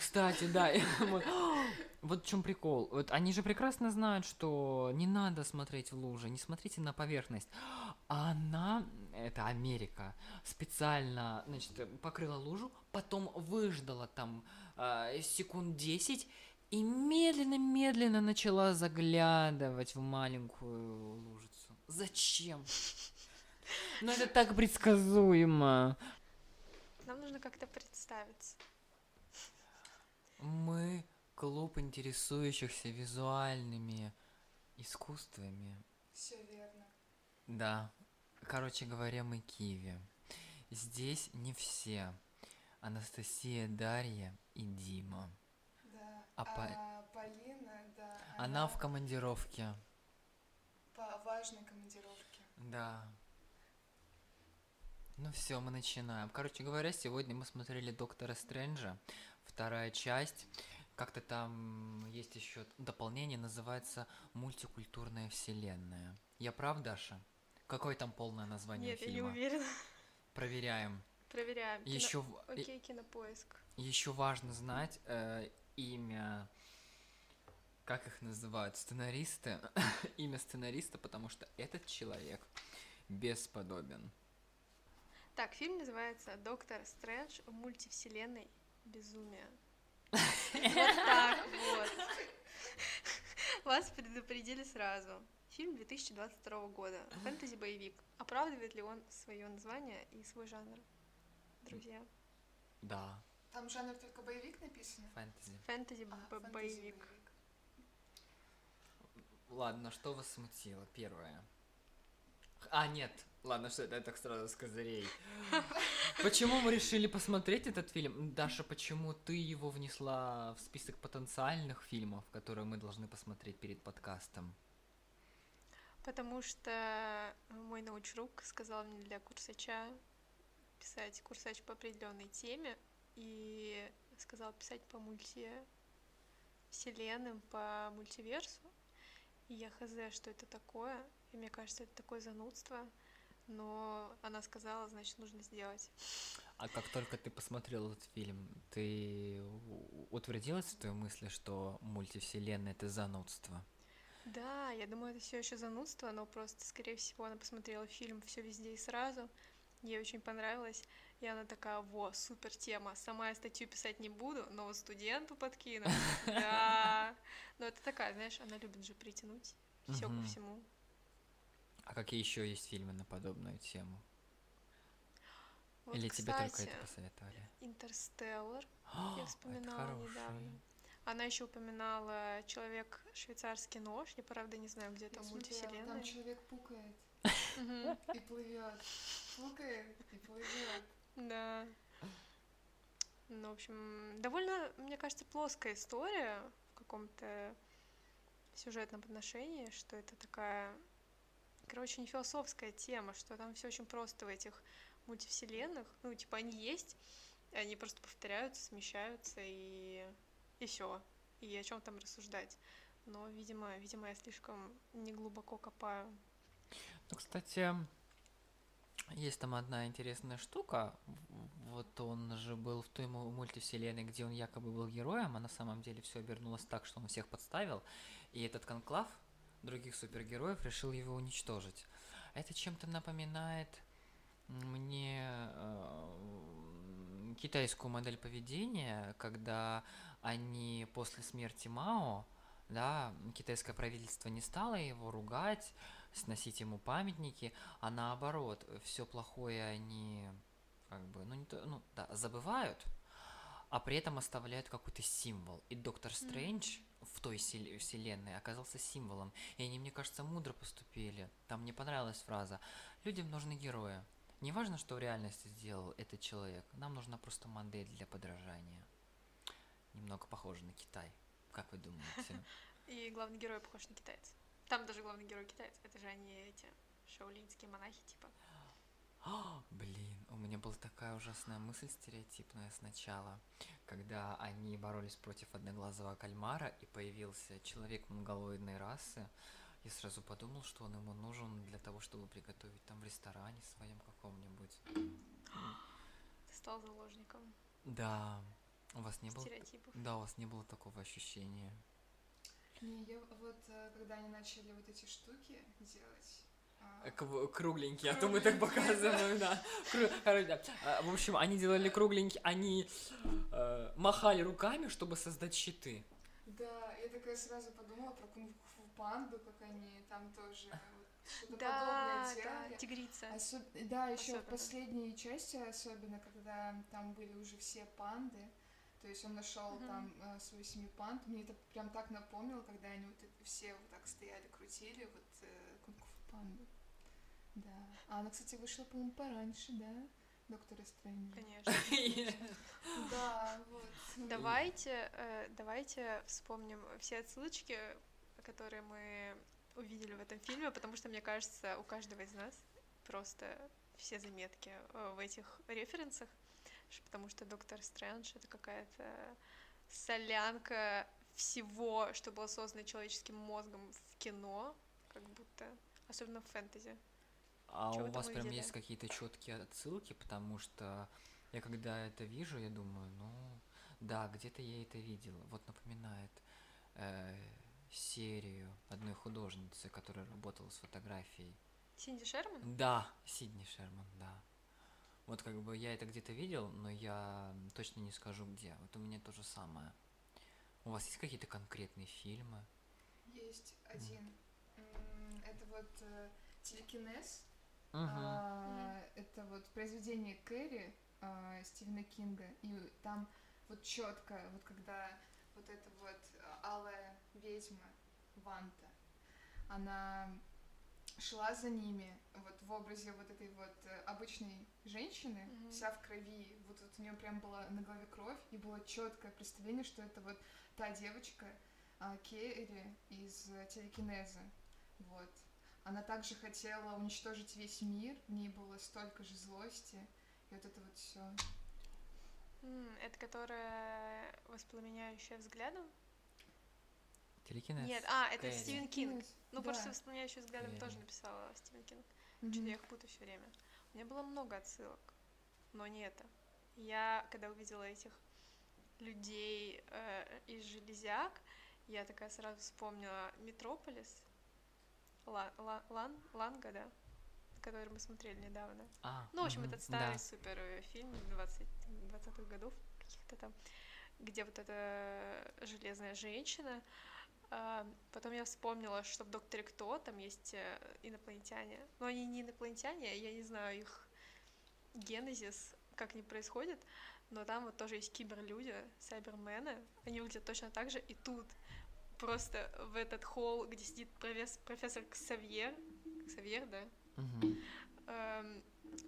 кстати, да. Вот в чем прикол. Вот они же прекрасно знают, что не надо смотреть в лужи, не смотрите на поверхность. А она, это Америка, специально, значит, покрыла лужу, потом выждала там э, секунд 10 и медленно-медленно начала заглядывать в маленькую лужицу. Зачем? Ну это так предсказуемо. Нам нужно как-то представиться. Мы клуб интересующихся визуальными искусствами. Все верно. Да. Короче говоря, мы Киви. Здесь не все. Анастасия, Дарья и Дима. Да. А А, Па- Полина, да. Она в командировке. по важной командировке. Да. Ну все, мы начинаем. Короче говоря, сегодня мы смотрели Доктора Стрэнджа, вторая часть. Как-то там есть еще дополнение, называется Мультикультурная вселенная. Я прав, Даша? Какое там полное название Нет, я не фильма? уверена. Проверяем. Проверяем. Кино- Еще, Окей, кинопоиск. еще важно знать э, имя, как их называют, сценаристы, имя сценариста, потому что этот человек бесподобен. Так, фильм называется «Доктор Стрэндж в мультивселенной безумия». Вот так вот. Вас предупредили сразу. Фильм 2022 года. Фэнтези-боевик. Оправдывает ли он свое название и свой жанр? Друзья. Да, Там жанр только боевик написан? фэнтези. А, Фэнтези-боевик. фэнтези-боевик. Ладно, что вас смутило? Первое. А, нет. Ладно, что это, я так сразу с козырей. Почему мы решили посмотреть этот фильм? Даша, почему ты его внесла в список потенциальных фильмов, которые мы должны посмотреть перед подкастом? Потому что мой научрук сказал мне для курсача писать курсач по определенной теме и сказал писать по мульти вселенным, по мультиверсу. И я хз, что это такое. И мне кажется, это такое занудство. Но она сказала, значит, нужно сделать. А как только ты посмотрел этот фильм, ты утвердилась в твоей мысли, что мультивселенная это занудство? Да, я думаю, это все еще занудство, но просто, скорее всего, она посмотрела фильм все везде и сразу. Ей очень понравилось. И она такая, во, супер тема. Сама я статью писать не буду, но вот студенту подкину. Да. Но это такая, знаешь, она любит же притянуть все ко всему. А какие еще есть фильмы на подобную тему? Вот, Или тебе только кстати, это посоветовали? Интерстеллар. Я вспоминала недавно. Она еще упоминала человек швейцарский нож. Я правда не знаю, где там смотрела, Там мультивселенная. человек пукает и плывет. Пукает и плывет. Да. Ну, в общем, довольно, мне кажется, плоская история в каком-то сюжетном отношении, что это такая, короче, не философская тема, что там все очень просто в этих мультивселенных. Ну, типа, они есть, они просто повторяются, смещаются и, и все. И о чем там рассуждать. Но, видимо, видимо, я слишком неглубоко копаю. Ну, кстати, есть там одна интересная штука. Вот он же был в той му- мультивселенной, где он якобы был героем, а на самом деле все обернулось так, что он всех подставил. И этот конклав других супергероев решил его уничтожить. Это чем-то напоминает мне э, китайскую модель поведения, когда они после смерти Мао, да, китайское правительство не стало его ругать, сносить ему памятники, а наоборот, все плохое они как бы, ну, не то, ну, да, забывают, а при этом оставляют какой-то символ. И Доктор Стрэндж в той селе- вселенной оказался символом. И они, мне кажется, мудро поступили. Там мне понравилась фраза «Людям нужны герои». Неважно, что в реальности сделал этот человек, нам нужна просто модель для подражания. Немного похоже на Китай. Как вы думаете? И главный герой похож на китайца. Там даже главный герой китаец. Это же они эти шаолиньские монахи, типа. А, Блин, у меня была такая ужасная мысль стереотипная сначала, когда они боролись против одноглазого кальмара, и появился человек монголоидной расы. Я сразу подумал, что он ему нужен для того, чтобы приготовить там в ресторане своем каком-нибудь. Ты стал заложником. Да, У вас не было? стереотипов. Да, у вас не было такого ощущения. Не, я вот, э, когда они начали вот эти штуки делать... Э, Кругленькие, а то мы так показываем, да. А, В общем, они делали кругленькие, они э, махали руками, чтобы создать щиты. Да, я такая сразу подумала про кунг-фу панду, как они там тоже вот что-то Да, подобное да, делали. тигрица. Особ- Да, еще в Особенно. последней части, особенно когда там были уже все панды, то есть он нашел Мгм. там э, свою семью панд, мне это прям так напомнило, когда они вот все вот так стояли, крутили, вот э, панду. Да. А она, кстати, вышла, по-моему, пораньше, да? Доктора Стрэнджа. Конечно. Да, вот. Давайте, э, давайте вспомним все отсылочки, которые мы увидели в этом фильме, потому что, мне кажется, у каждого из нас просто все заметки э, в этих референсах, потому что Доктор Стрэндж — это какая-то солянка всего, что было создано человеческим мозгом в кино, как будто, особенно в фэнтези. А Чё у вас прям увидели? есть какие-то четкие отсылки, потому что я когда это вижу, я думаю, ну да, где-то я это видел. Вот напоминает э, серию одной художницы, которая работала с фотографией. Синди Шерман? Да, Сидни Шерман, да. Вот как бы я это где-то видел, но я точно не скажу где. Вот у меня то же самое. У вас есть какие-то конкретные фильмы? Есть один. М, Это вот э, телекинез. Мгм. А, Это вот произведение Кэрри а, Стивена Кинга. И там вот четко, вот когда вот эта вот а, алая ведьма Ванта, она шла за ними вот в образе вот этой вот э, обычной женщины, Мгм. вся в крови, вот, вот у нее прям была на голове кровь, и было четкое представление, что это вот та девочка а, Керри из э, телекинеза, вот. Она также хотела уничтожить весь мир, в ней было столько же злости, и вот это вот все. Это которая воспламеняющая взглядом? Телекинез. Нет, а, это Кэрри. Стивен Кинг. Ну, Да. просто воспламеняющую взглядом тоже Кэрри. написала Стивен Кинг. Мгм. Что-то я их путаю все время. У меня было много отсылок, но не это. Я, когда увидела этих людей э, из железяк, я такая сразу вспомнила Метрополис, Ла- Ла- Лан, Ланга, да, который мы смотрели недавно. А, Ну, в общем, мгм, этот старый да. супер э, фильм 20, 20-х годов каких-то там, где вот эта железная женщина. А, Потом я вспомнила, что в «Докторе Кто» там есть э, инопланетяне. Но они не инопланетяне, я не знаю их генезис, как они происходят, но там вот тоже есть киберлюди, сайбермены, они выглядят точно так же, и тут просто в этот холл, где сидит профес- профессор Ксавьер, Ксавьер, да, эм,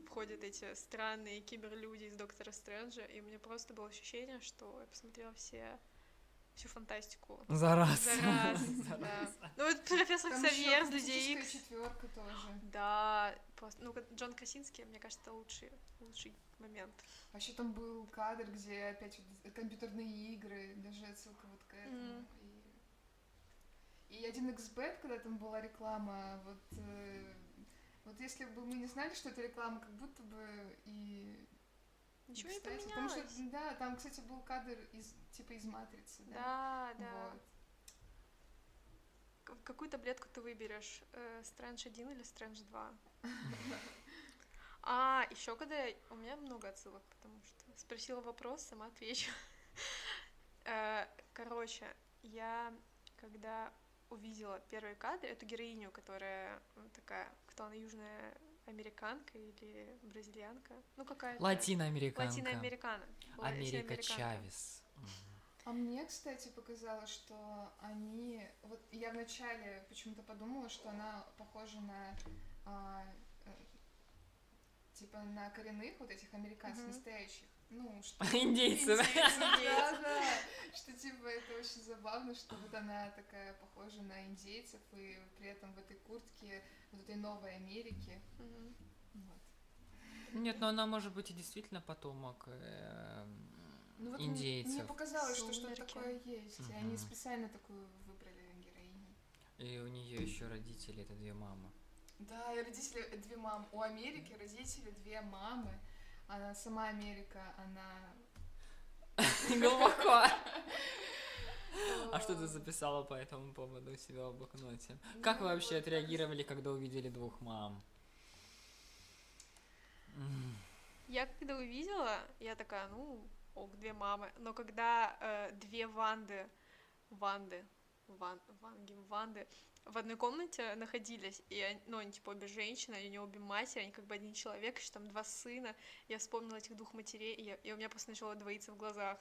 входят эти странные киберлюди из Доктора Стрэнджа, и у меня просто было ощущение, что я посмотрела все всю фантастику. За раз. За раз, да. Ну, вот профессор Там Ксавьер Людей Икс. четверка тоже. Да, просто, ну, Джон Красинский, мне кажется, это лучший, лучший момент. А еще там был кадр, где опять вот компьютерные игры, даже отсылка вот к этому. И, и один xbet, когда там была реклама, вот, э, вот если бы мы не знали, что это реклама, как будто бы и... Ничего и не кстати, поменялось. Потому что, да, там, кстати, был кадр из, типа из Матрицы, да? Да, да. Вот. Какую таблетку ты выберешь? Э, Стрэндж 1 или Стрэндж 2? А, еще когда у меня много отсылок, потому что спросила вопрос, сама отвечу. Э, Короче, я когда увидела первый кадр, эту героиню, которая ну, такая, кто она, южная американка или бразильянка? Ну, какая-то... Латиноамериканка. Латиноамерикана. Америка. Чавес. А мне, кстати, показалось, что они... Вот я вначале почему-то подумала, что она похожа на... а, э, типа на коренных вот этих американцев настоящих. Ну, что... Индейцев. Да, да. Что типа это очень забавно, что вот она такая похожа на индейцев, и при этом в этой куртке вот этой новой Америки. Вот. Нет, но она может быть и действительно потомок эм, Ну вот м- мне индейцев. показалось, что что-то такое есть. И они специально такую выбрали героиню. И у нее еще родители, это две мамы. Да, и родители э, две мамы. У Америки родители две мамы. Она сама Америка, она Глубоко. А что ты записала по этому поводу у себя в блокноте? Как вы Ну, вообще отреагировали, когда увидели двух мам? Я когда увидела, я такая, ну, ок, две мамы. Но когда э, две Ванды, Ванды, Ван, Ванги, Ванды в одной комнате находились, и они, ну, они типа обе женщины, они обе матери, они как бы один человек, еще там два сына. Я вспомнила этих двух матерей, и, я- и у меня просто начало двоиться в глазах.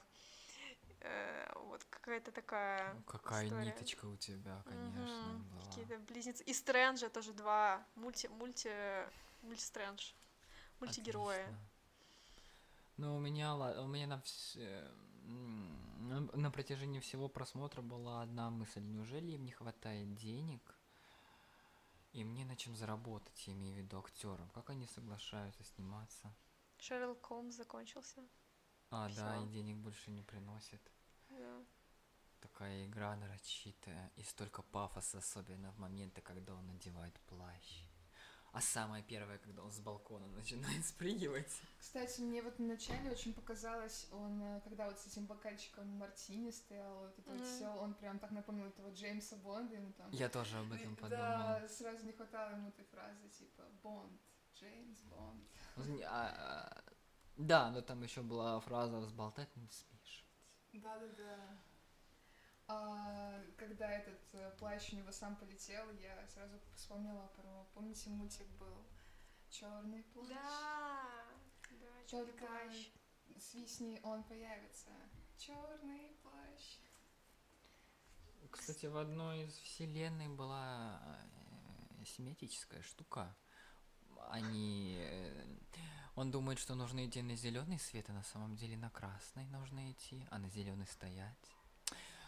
Э, вот какая-то такая ну, Какая история. ниточка у тебя, конечно, Мгм, была. Какие-то близнецы. И Стрэнджа тоже два. Мульти, мульти, мульти-стрэндж. Мультигерои. Отлично. Ну, у меня, у меня на, вс- э, на, на протяжении всего просмотра была одна мысль. Неужели им не хватает денег? И мне на чем заработать, я имею в виду актерам. Как они соглашаются сниматься? Шерлок Холмс закончился. А, да, Всё. и денег больше не приносит. Да. Такая игра нарочитая. И столько пафоса, особенно в моменты, когда он надевает плащ. А самое первое, когда он с балкона начинает спрыгивать. Кстати, мне вот вначале очень показалось, он, э, когда вот с этим бокальчиком мартини стоял, вот это вот Мгм. все, он прям так напомнил этого Джеймса Бонда, ему там... Я тоже об этом подумал. Да, сразу не хватало ему этой фразы, типа, Бонд, Джеймс Бонд. Возни- а, а, Да, но там еще была фраза взболтать не смеешь. Да-да-да. А, когда этот э, плащ у него сам полетел, я сразу вспомнила про... Помните, мультик был? Черный плащ. Да. Да, чёрный Только плащ. свистни, он появится. Черный плащ. Кстати, в одной из вселенной была э, семиотическая штука. Они... э, Он думает, что нужно идти на зеленый свет, а на самом деле на красный нужно идти, а на зеленый стоять.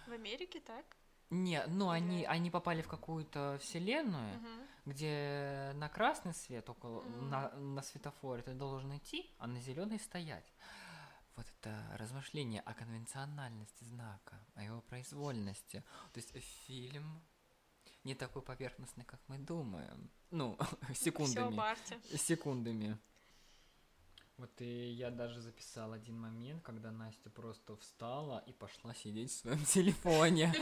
В Америке так? Не, ну они, Или- они попали в какую-то вселенную, Мгм. где на красный свет около Мгм. на, на светофоре ты должен идти, а на зеленый стоять. Вот это размышление о конвенциональности знака, о его произвольности. То есть фильм не такой поверхностный, как мы думаем. Ну, секундами. Барти. Секундами. Вот и я даже записал один момент, когда Настя просто встала и пошла сидеть в своем телефоне.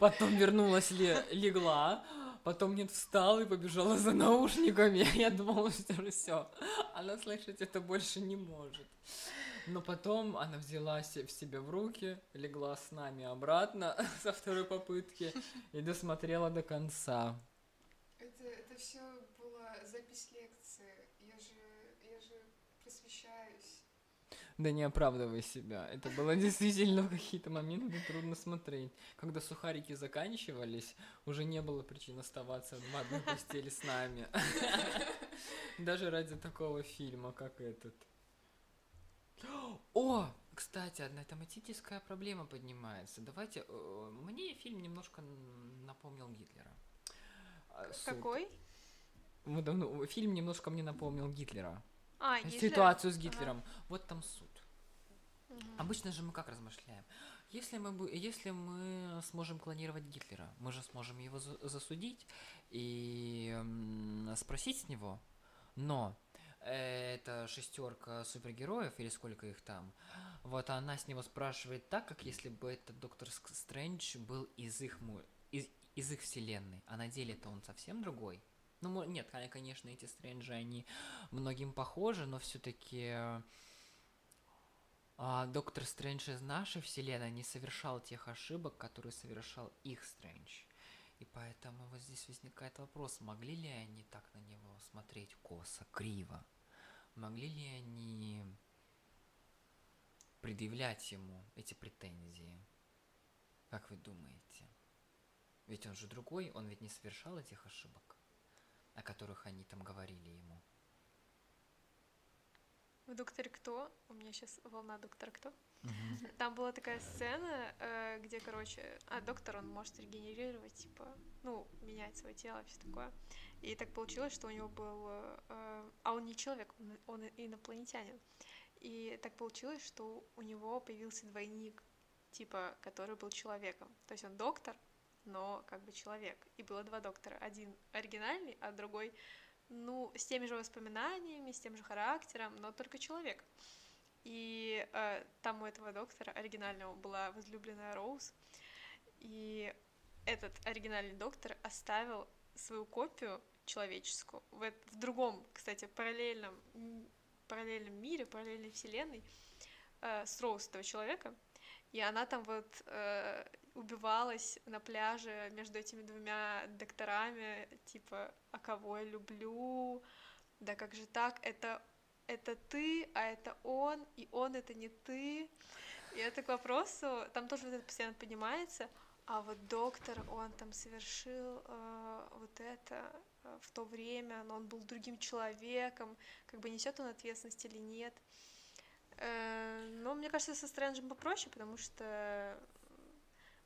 Потом вернулась, ле- легла, потом нет, встала и побежала за наушниками. Я думала, что все, она слышать это больше не может. Но потом она взяла в себя в руки, легла с нами обратно со второй попытки и досмотрела до конца. Это, это все была запись лекции. Я же, я же просвещаюсь. Да не оправдывай себя. Это было действительно в какие-то моменты трудно смотреть. Когда сухарики заканчивались, уже не было причин оставаться в одной постели с нами. Даже ради такого фильма, как этот. О, кстати, одна тематическая проблема поднимается. Давайте, э, мне фильм немножко напомнил Гитлера. А, суть. Какой? Вот, ну, фильм немножко мне напомнил Гитлера. А, Гитлер. Ситуацию с Ага. Гитлером. Вот там суть. Мгм. Обычно же мы как размышляем? Если мы, если мы сможем клонировать Гитлера, мы же сможем его за- засудить и спросить с него. Но э, это шестерка супергероев, или сколько их там, вот она с него спрашивает так, как если бы этот доктор Стрэндж был из их, из, из их вселенной, а на деле-то он совсем другой. Ну, нет, кон- конечно, эти Стрэнджи, они многим похожи, но все-таки а, доктор Стрэндж из нашей вселенной не совершал тех ошибок, которые совершал их Стрэндж. И поэтому вот здесь возникает вопрос, могли ли они так на него смотреть косо, криво? Могли ли они предъявлять ему эти претензии? Как вы думаете? Ведь он же другой, он ведь не совершал этих ошибок, о которых они там говорили ему. В «Докторе Кто», у меня сейчас волна «Доктора Кто», там была такая сцена, э, где, короче, а доктор, он может регенерировать, типа, ну, менять свое тело, все такое. И так получилось, что у него был... э, а он не человек, он инопланетянин. И так получилось, что у него появился двойник, типа, который был человеком. То есть он доктор, но как бы человек. И было два доктора. Один оригинальный, а другой, ну, с теми же воспоминаниями, с тем же характером, но только человек. И э, там у этого доктора оригинального была возлюбленная Роуз, и этот оригинальный доктор оставил свою копию человеческую в, в другом, кстати, параллельном, параллельном мире, параллельной вселенной э, с Роуз этого человека, и она там вот э, убивалась на пляже между этими двумя докторами, типа, а кого я люблю, да как же так, это, это ты, а это он, и он это не ты. И это к вопросу, там тоже вот это постоянно поднимается, а вот доктор, он там совершил э, вот это э, в то время, но он был другим человеком, как бы несет он ответственность или нет. Э, но мне кажется, со Стрэнджем попроще, потому что,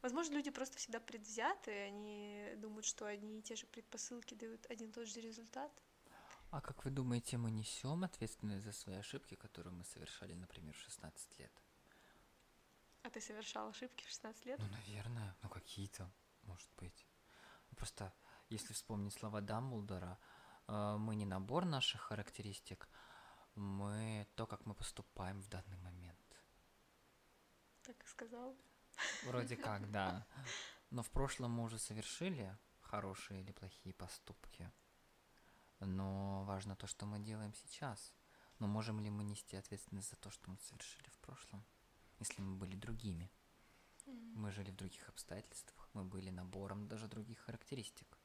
возможно, люди просто всегда предвзяты, они думают, что одни и те же предпосылки дают один и тот же результат. А как вы думаете, мы несем ответственность за свои ошибки, которые мы совершали, например, в 16 лет? А ты совершал ошибки в 16 лет? Ну, наверное, ну какие-то, может быть. Просто, если вспомнить слова Дамблдора, э, мы не набор наших характеристик, мы то, как мы поступаем в данный момент. Так и сказал. Вроде как, да. Но в прошлом мы уже совершили хорошие или плохие поступки. Но важно то, что мы делаем сейчас. Но можем ли мы нести ответственность за то, что мы совершили в прошлом, если мы были другими? Мы жили в других обстоятельствах, мы были набором даже других характеристик.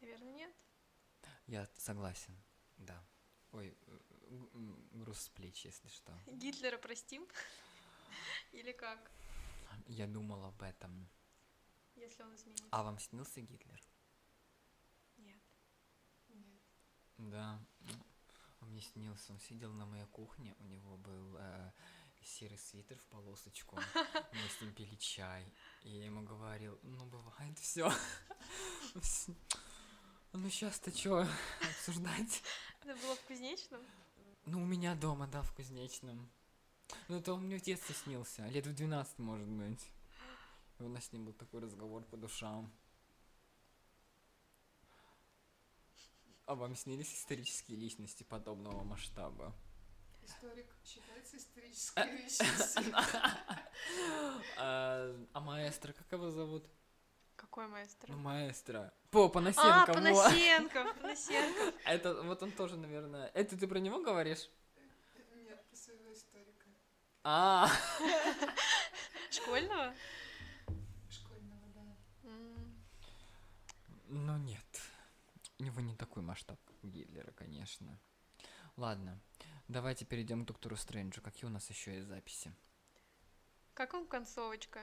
Наверное, нет. Я согласен, да. Ой, груз с плеч, если что. Гитлера простим? Или как? Я думал об этом. Если он изменится? А вам снился Гитлер? Нет. Нет. Да. Он мне снился. Он сидел на моей кухне, у него был э, серый свитер в полосочку. Мы с ним пили чай. И я ему говорил, ну бывает все. Ну сейчас-то что обсуждать? Это было в Кузнечном? Ну, у меня дома, да, в Кузнечном. Ну, это он мне в детстве снился, лет в 12, может быть. И у нас с ним был такой разговор по душам. А вам снились исторические личности подобного масштаба? Историк считается исторической личностью. А а маэстро, как его зовут? Какой маэстро? Ну, маэстро. По, а, Панасенко, во. Панасенков, Панасенков. Это, вот он тоже, наверное... Это ты про него говоришь? Нет, про своего историка А, Школьного? школьного, да. Ну нет, у него не такой масштаб, как у Гитлера, конечно. Ладно, давайте перейдем к доктору Стрэнджу. Какие у нас еще есть записи? Как вам концовочка?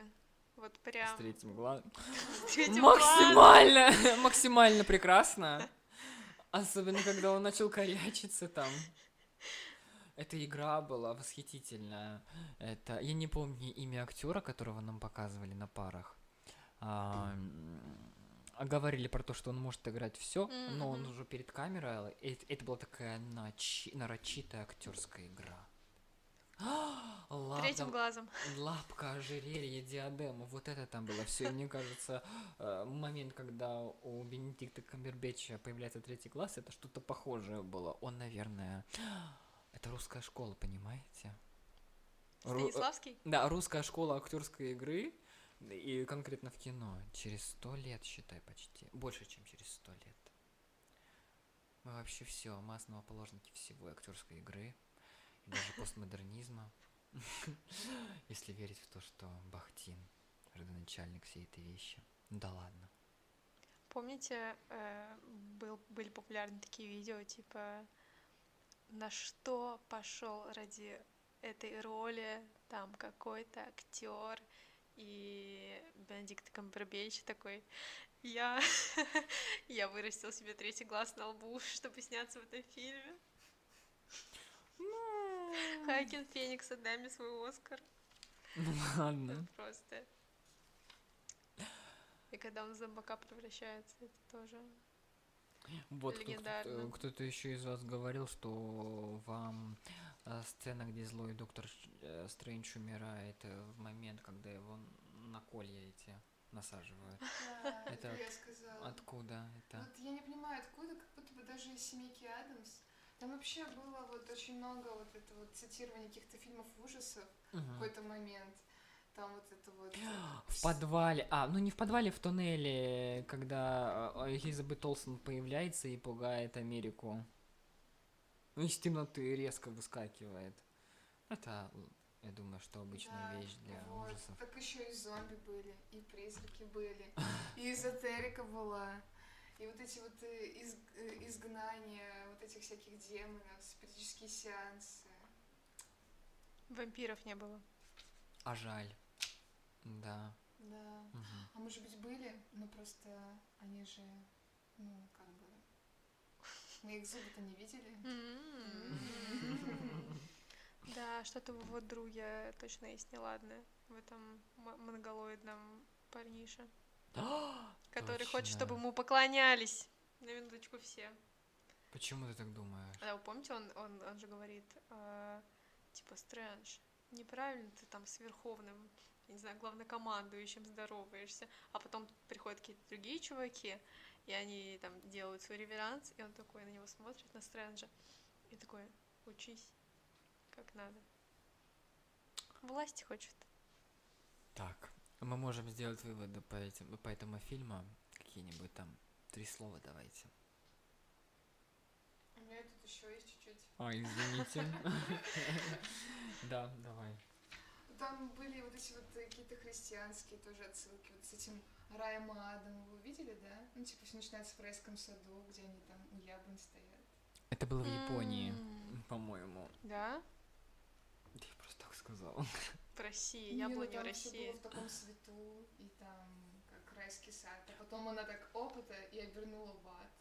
Вот прям. С третьим глазом. с третьим глазом. Максимально, максимально прекрасно. Особенно, когда он начал корячиться там. Эта игра была восхитительная. Это я не помню имя актера, которого нам показывали на парах. А, а говорили про то, что он может играть все, но он уже перед камерой. и Это, это была такая начи- нарочитая актерская игра. Третьим Ладно, глазом. Лапка, ожерелье, диадема, вот это там было все. И мне кажется, э, момент, когда у Бенедикта Камбербэтча появляется третий класс, это что-то похожее было. Он, наверное... Это русская школа, понимаете? Ру- Станиславский? Да, русская школа актерской игры, и конкретно в кино. Через сто лет, считай, почти. Больше, чем через сто лет. Мы вообще все, мы основоположники всего актерской игры, и даже постмодернизма. Если верить в то, что Бахтин родоначальник всей этой вещи. Да ладно. Помните, э, был, были популярны такие видео, типа на что пошел ради этой роли там какой-то актер и Бенедикт Камбербэтч такой я я вырастил себе третий глаз на лбу, чтобы сняться в этом фильме. Хайкин Феникс, отдай мне свой Оскар. Ну ладно. Просто. И когда он в зомбака превращается, это тоже. Вот кто-то еще из вас говорил, что вам э, сцена, где злой доктор э, Стрэндж умирает э, в момент, когда его на колья эти насаживают. Да, Это я сказала. Откуда это? Вот я не понимаю, откуда, как будто бы даже из семейки Адамс. Там вообще было вот очень много вот это вот цитирования каких-то фильмов ужасов в Мгм. какой-то момент. Там вот это вот... В подвале, а, ну не в подвале, в туннеле, когда э, Элизабет Олсен появляется и пугает Америку. Ну, из темноты резко выскакивает. Это, я думаю, что обычная Да, вещь для вот. ужасов. Так еще и зомби были, и призраки были, и эзотерика была, и вот эти вот э, из- э, изгнания вот этих всяких демонов, спиритические сеансы. Вампиров не было. А жаль. Да. Да. мгм. А может быть были, но просто они же, ну, как бы... Мы их зубы-то не видели. Да, что-то в вот друге точно есть неладное в этом монголоидном парнише, который хочет, чтобы ему поклонялись. На минуточку все. Почему ты так думаешь? А вы помните, он, он, он же говорит, э, типа, Стрэндж, неправильно ты там с Верховным, не знаю, главнокомандующим здороваешься, а потом приходят какие-то другие чуваки, и они там делают свой реверанс, и он такой на него смотрит, на Стрэнджа, и такой, учись, как надо. Власти хочет. Так, мы можем сделать выводы по, этим, по этому фильму. Какие-нибудь там три слова давайте. У меня тут еще есть чуть-чуть. А, извините. Да, давай. Там были вот эти вот э, какие-то христианские тоже отсылки, вот с этим раем и адом, вы видели, да? Ну, типа, все начинается в райском саду, где они там у яблонь стоят. Это было в Японии, по-моему. Да? Я просто так сказал. В России, Не, ну, яблони в России. было в таком свету, и там как райский сад. А потом она так опыта и обернула в ад.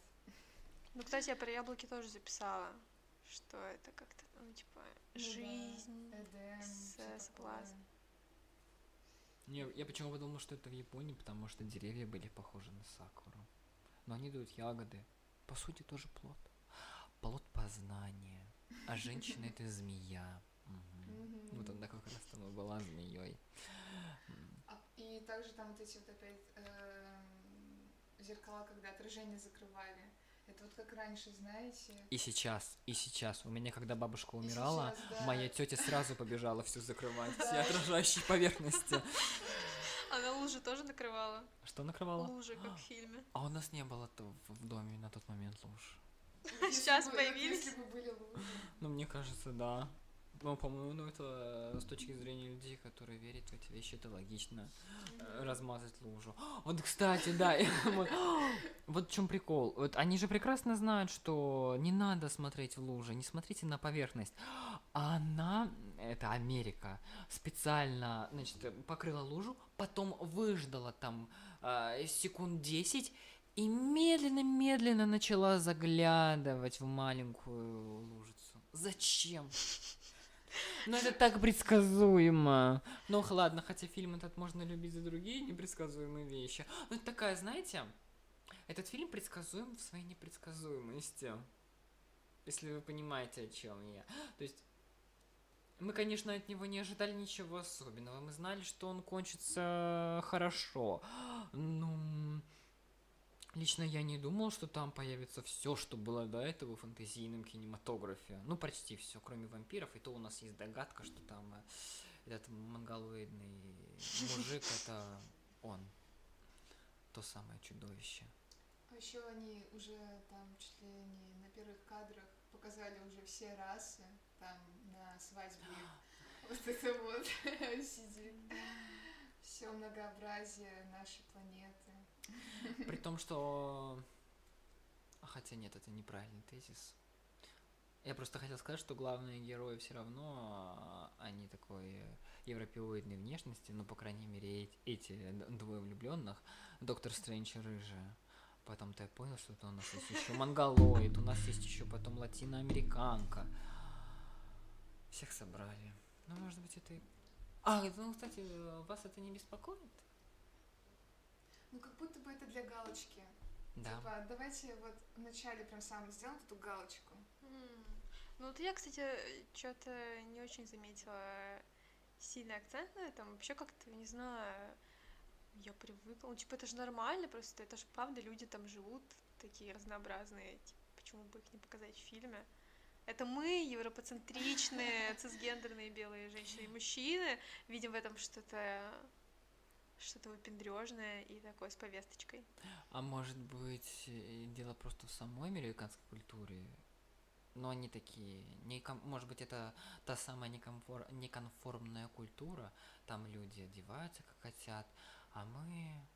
Ну, кстати, я про яблоки тоже записала, что это как-то, ну, типа, Ну да, жизнь. Эдем, с- соблазн. Не, я почему подумал, что это в Японии, потому что деревья были похожи на сакуру. Но они дают ягоды. По сути, тоже плод. Плод познания. А женщина это змея. Вот она как раз там и была змеей. А- И также там вот эти вот опять эм, зеркала, когда отражение закрывали. Это вот как раньше, знаете. И сейчас, и сейчас. У меня, когда бабушка умирала, сейчас, да. моя тетя сразу побежала все закрывать, все отражающие поверхности. Она лужи тоже накрывала? Что накрывала? Лужи, как в фильме. А у нас не было в доме на тот момент луж. Сейчас появились? Если бы были лужи. Ну, мне кажется, да. Ну, по-моему, ну, это э, с точки зрения людей, которые верят в эти вещи, это логично. э, Размазать лужу. Вот, кстати, да. Вот в чем прикол. Вот они же прекрасно знают, что не надо смотреть в лужи, не смотрите на поверхность. А она, это Америка, специально, значит, покрыла лужу, потом выждала там э, секунд 10 и медленно-медленно начала заглядывать в маленькую лужицу. Зачем? Ну это так предсказуемо. Ну ладно, хотя фильм этот можно любить за другие непредсказуемые вещи. Ну это такая, знаете, этот фильм предсказуем в своей непредсказуемости. Если вы понимаете, о чем я. То есть мы, конечно, от него не ожидали ничего особенного. Мы знали, что он кончится хорошо. Ну, лично я не думал, что там появится все, что было до этого в фэнтезийном кинематографе. Ну, почти все, кроме вампиров. И то у нас есть догадка, что там э, этот монголоидный мужик это он. То самое чудовище. А еще они уже там чуть ли не на первых кадрах показали уже все расы там на свадьбе. Вот это вот сидит. Все многообразие нашей планеты. При том, что... А, Хотя нет, это неправильный тезис. Я просто хотел сказать, что главные герои все равно, а, они такой европеоидной внешности, ну, по крайней мере, эти, двое влюбленных, Доктор Стрэндж и Рыжая. Потом-то я понял, что у нас есть еще монголоид, у нас есть еще потом латиноамериканка. Всех собрали. Ну, может быть, это... и- А, ну, кстати, вас это не беспокоит? Ну, как будто бы это для галочки. Да. Типа, давайте вот вначале прям сам сделаем эту галочку. М. Ну вот я, кстати, что-то не очень заметила сильный акцент на этом. Вообще как-то, не знаю, я привыкла. Ну, типа, это же нормально, просто это же правда, люди там живут такие разнообразные. Типа, почему бы их не показать в фильме? Это мы, европоцентричные, цисгендерные белые женщины и мужчины, видим в этом что-то что-то выпендрежное и такое с повесточкой. А может быть, э, дело просто в самой американской культуре? Но они такие, не ком- может быть, это та самая некомфор- неконформная культура, там люди одеваются как хотят, а мы,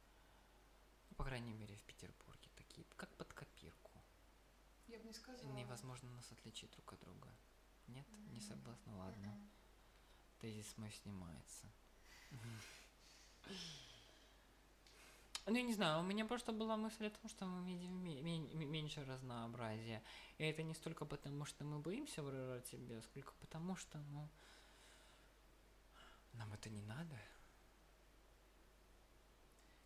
ну, по крайней мере, в Петербурге такие, как под копирку. Я бы не сказала. Невозможно нас отличить друг от друга. Нет, не М, согласна, ладно. мгм. Тезис мой снимается. Ну, я не знаю, у меня просто была мысль о том, что мы видим ме- ме- ме- меньше разнообразия. И это не столько потому, что мы боимся выражать себя, сколько потому, что, ну, нам это не надо.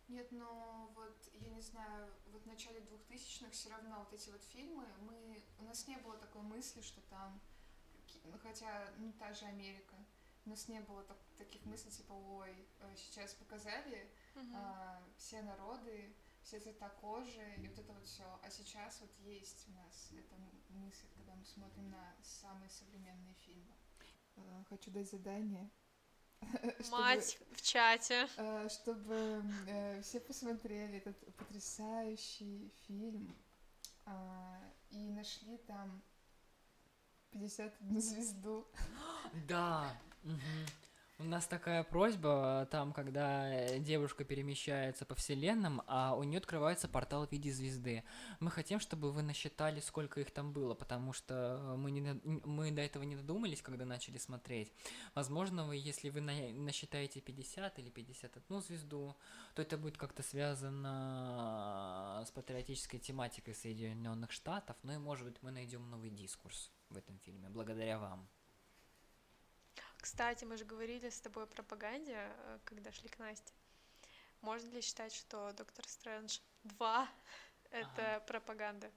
Нет, но вот, я не знаю, вот в начале 2000-х все равно вот эти вот фильмы, мы, у нас не было такой мысли, что там, ну, хотя, ну, та же Америка, у нас не было так- таких мыслей, типа, ой, э, сейчас показали Мгм. а, все народы, все цвета кожи, и вот это вот все. А сейчас вот есть у нас эта мысль, когда мы смотрим на самые современные фильмы. Э, Хочу дать задание. чтобы- Мать в чате. э, чтобы все посмотрели этот потрясающий фильм а, и нашли там 51 звезду. Да. У нас такая просьба, там, когда э, девушка перемещается по вселенным, а у нее открывается портал в виде звезды. Мы хотим, чтобы вы насчитали, сколько их там было, потому что э, мы, не, мы до этого не додумались, когда начали смотреть. Возможно, вы, если вы на- насчитаете 50 или 51 звезду, то это будет как-то связано с патриотической тематикой Соединенных Штатов, ну и, может быть, мы найдем новый дискурс в этом фильме, благодаря вам. Кстати, мы же говорили с тобой о пропаганде, э, когда шли к Насте. Можно ли считать, что Доктор Стрэндж 2 — это пропаганда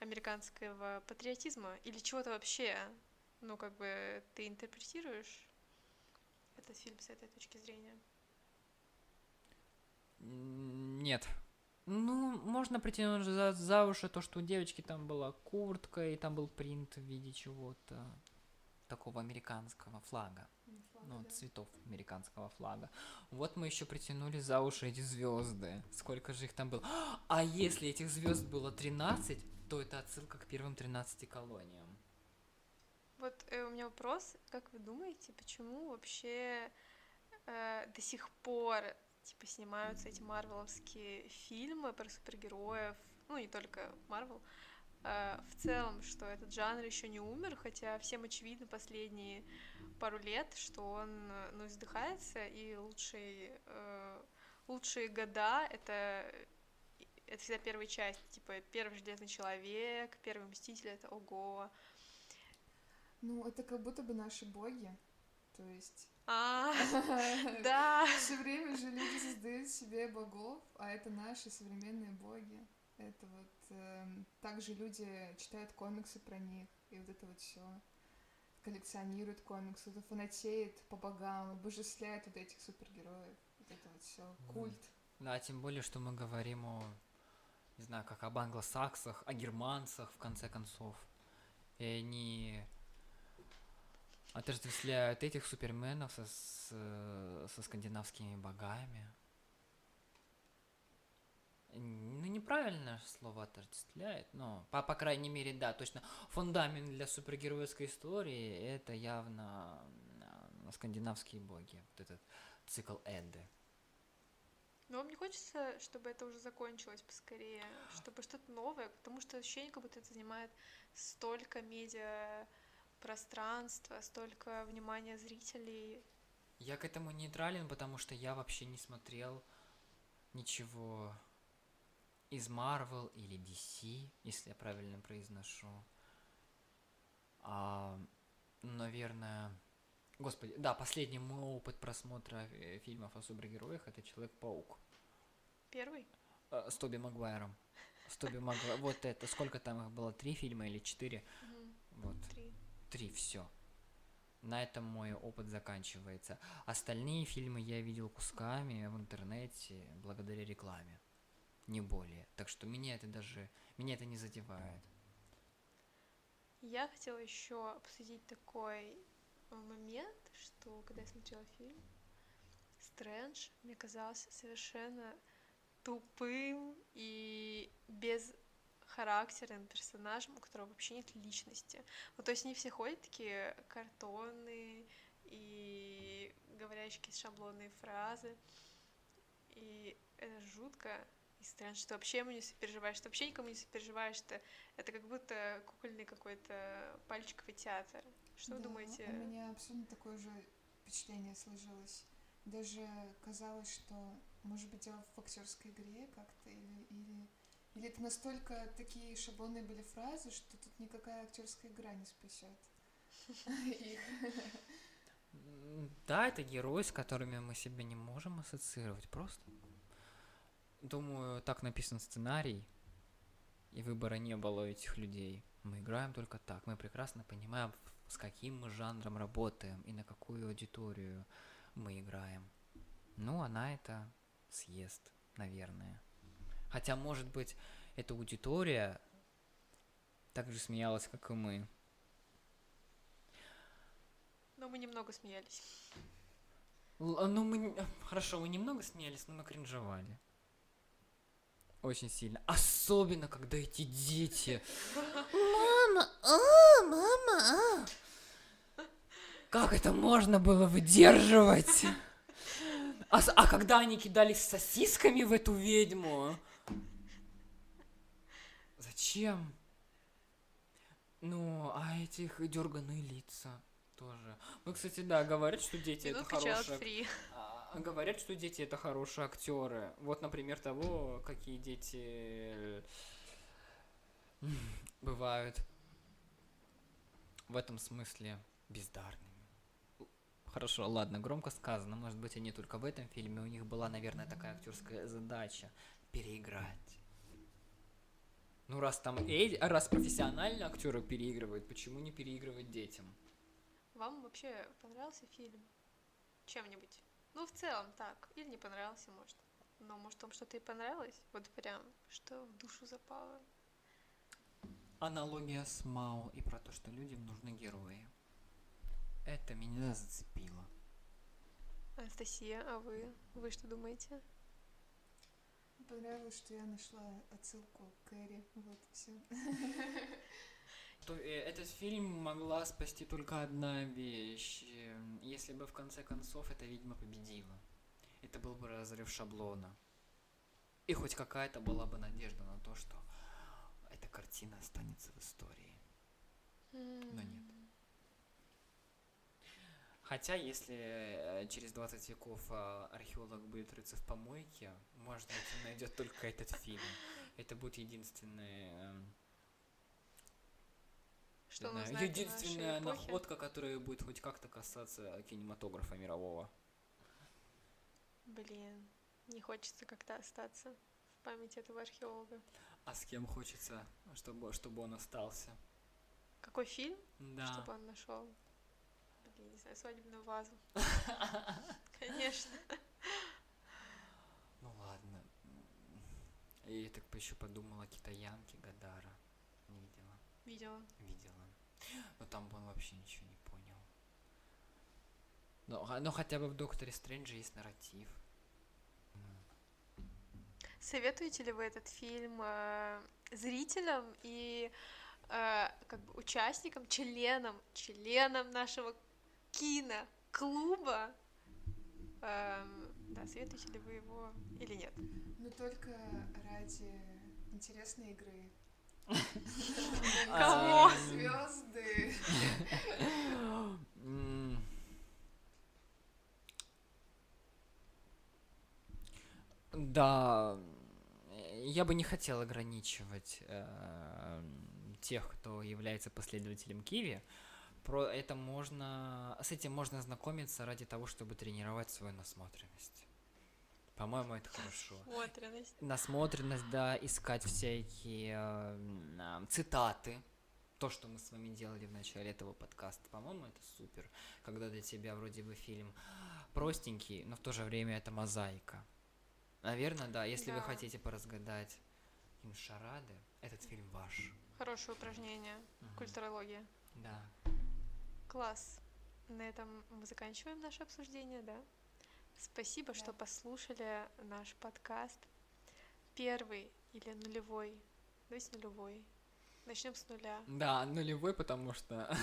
американского патриотизма или чего-то вообще? Ну, как бы ты интерпретируешь этот фильм с этой точки зрения? Нет. Ну, можно притянуть за, за уши то, что у девочки там была куртка, и там был принт в виде чего-то такого американского флага. Ну, цветов американского флага. Вот мы еще притянули за уши эти звезды. Сколько же их там было? А если этих звезд было 13, то это отсылка к первым 13 колониям. Вот э, у меня вопрос, как вы думаете, почему вообще э, до сих пор типа снимаются эти марвеловские фильмы про супергероев, ну не только Марвел, э, в целом, что этот жанр еще не умер, хотя всем очевидно последние пару лет, что он э, ну издыхается и лучшие э, лучшие года это это всегда первая часть, типа первый железный человек, первый мститель, это ого, Ну, это как будто бы наши боги. То есть... А, да. Все время же люди создают себе богов, а это наши современные боги. Это вот эм, также люди читают комиксы про них, и вот это вот все коллекционируют комиксы, это фанатеет по богам, обожествляет вот этих супергероев. Вот это вот все культ. Да, тем более, что мы говорим о, не знаю, как об англосаксах, о германцах, в конце концов. И они отождествляют этих суперменов со, с, э, со скандинавскими богами. Ну, неправильное слово отождествляет, но, по, по крайней мере, да, точно. Фундамент для супергеройской истории — это явно скандинавские боги. Вот этот цикл Эдды. Но мне хочется, чтобы это уже закончилось поскорее, чтобы что-то новое, потому что ощущение, как будто это занимает столько медиа пространства, столько внимания зрителей. Я к этому нейтрален, потому что я вообще не смотрел ничего из Marvel или DC, если я правильно произношу. А, наверное... Господи, да, последний мой опыт просмотра э, фильмов о супергероях это Человек-паук. Первый? Э, С Тоби Магуайром. С Тоби Магуайром. Вот это, сколько там их было? Три фильма или четыре? Вот. Три. Три, все. На этом мой опыт заканчивается. Остальные фильмы я видел кусками в интернете благодаря рекламе. Не более. Так что меня это даже... Меня это не задевает. Я хотела еще обсудить такой момент, что когда я смотрела фильм, Стрэндж мне казался совершенно тупым и без характерным персонажем, у которого вообще нет личности. Вот, то есть они все ходят такие картонные и говорящие какие-то шаблонные фразы. И это жутко. И странно, что вообще ему не сопереживаешь, что вообще никому не сопереживаешь, что это как будто кукольный какой-то пальчиковый театр. Что Да, вы думаете? У меня абсолютно такое же впечатление сложилось. Даже казалось, что, может быть, дело в актерской игре как-то, или, или, или это настолько такие шаблонные были фразы, что тут никакая актерская игра не спасет их. Да, это герои, с которыми мы себя не можем ассоциировать. Просто. Думаю, так написан сценарий, и выбора не было у этих людей. Мы играем только так. Мы прекрасно понимаем, с каким мы жанром работаем и на какую аудиторию мы играем. Ну, она это съест, наверное. Хотя, может быть, эта аудитория так же смеялась, как и мы. Но мы немного смеялись. Л- Ну, мы... Хорошо, мы немного смеялись, но мы кринжевали. Очень сильно. Особенно, когда эти дети... Мама, а, мама, а. Как это можно было выдерживать? А, а когда они кидались сосисками в эту ведьму? Зачем? Ну, а этих дерганые лица тоже. Ну, кстати, да, говорят, что дети это Минутка child хорошие. Говорят, что дети это хорошие актеры. Вот, например, того, какие дети э, бывают в этом смысле бездарными. Хорошо, ладно, громко сказано. Может быть, они только в этом фильме. У них была, наверное, такая актерская задача переиграть. Ну, раз там а раз профессиональные актеры переигрывают, почему не переигрывать детям? Вам вообще понравился фильм? Чем-нибудь? Ну, в целом, так. Или не понравился, может. Но, может, вам что-то и понравилось? Вот прям, что в душу запало? Аналогия с Мао и про то, что людям нужны герои. Это меня зацепило. Анастасия, а вы? Вы что думаете? Понравилось, что я нашла отсылку к Кэрри. Вот все. То, э, этот фильм могла спасти только одна вещь. Эм, Если бы в конце концов эта ведьма победила. Это был бы разрыв шаблона. И хоть какая-то была бы надежда на то, что эта картина останется в истории. Но нет. Хотя, если э, через 20 веков э, археолог будет рыться в помойке, может быть, он найдет только этот фильм. Это будет единственный эм, Что Не он знаю, узнает о единственная находка, которая будет хоть как-то касаться кинематографа мирового. Блин, не хочется как-то остаться в памяти этого археолога. А с кем хочется, чтобы, чтобы он остался? Какой фильм, Да. чтобы он нашел? Блин, не знаю, свадебную вазу. Конечно. Ну ладно. И я так еще подумала, китаянки Гадара. Не видела? Видела. Видела. Но там бы он вообще ничего не понял. Но, но хотя бы в Докторе Стрэнджа есть нарратив. Советуете ли вы этот фильм э, зрителям и э, как бы участникам, членам, членам нашего киноклуба? Эм, да, советуете ли вы его или нет? Но только ради интересной игры. Кого? Звезды. Да, я бы не хотел ограничивать э, тех, кто является последователем Киви. Про это можно, с этим можно знакомиться ради того, чтобы тренировать свою насмотренность. По-моему, это хорошо. Смотренность. Насмотренность, да, искать всякие э, цитаты. То, что мы с вами делали в начале этого подкаста. По-моему, это супер. Когда для тебя вроде бы фильм простенький, но в то же время это мозаика. Наверное, да. Если вы Да. хотите поразгадать шарады, этот фильм ваш. Хорошее упражнение. Мгм. Культурология. Да. Класс. На этом мы заканчиваем наше обсуждение, да? Спасибо, Да. что послушали наш подкаст. Первый или нулевой? Давайте нулевой. Начнем с нуля. Да, нулевой, потому что...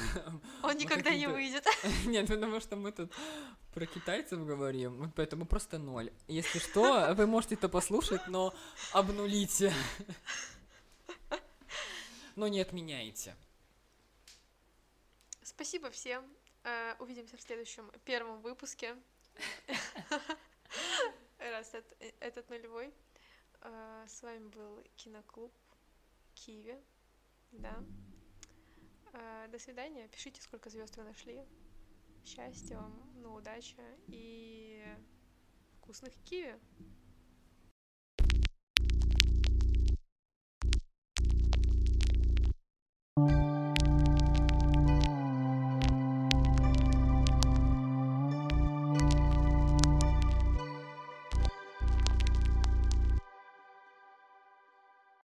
Он никогда не выйдет. Нет, потому что мы тут про китайцев говорим, вот поэтому просто ноль. Если что, вы можете это послушать, но обнулите. Но не отменяйте. Спасибо всем. Э, Увидимся в следующем первом выпуске. Раз эт- э, этот нулевой. Э, С вами был киноклуб Киви. Да. Э, До свидания. Пишите, сколько звезд вы нашли. Счастья вам, ну, удачи и вкусных киви.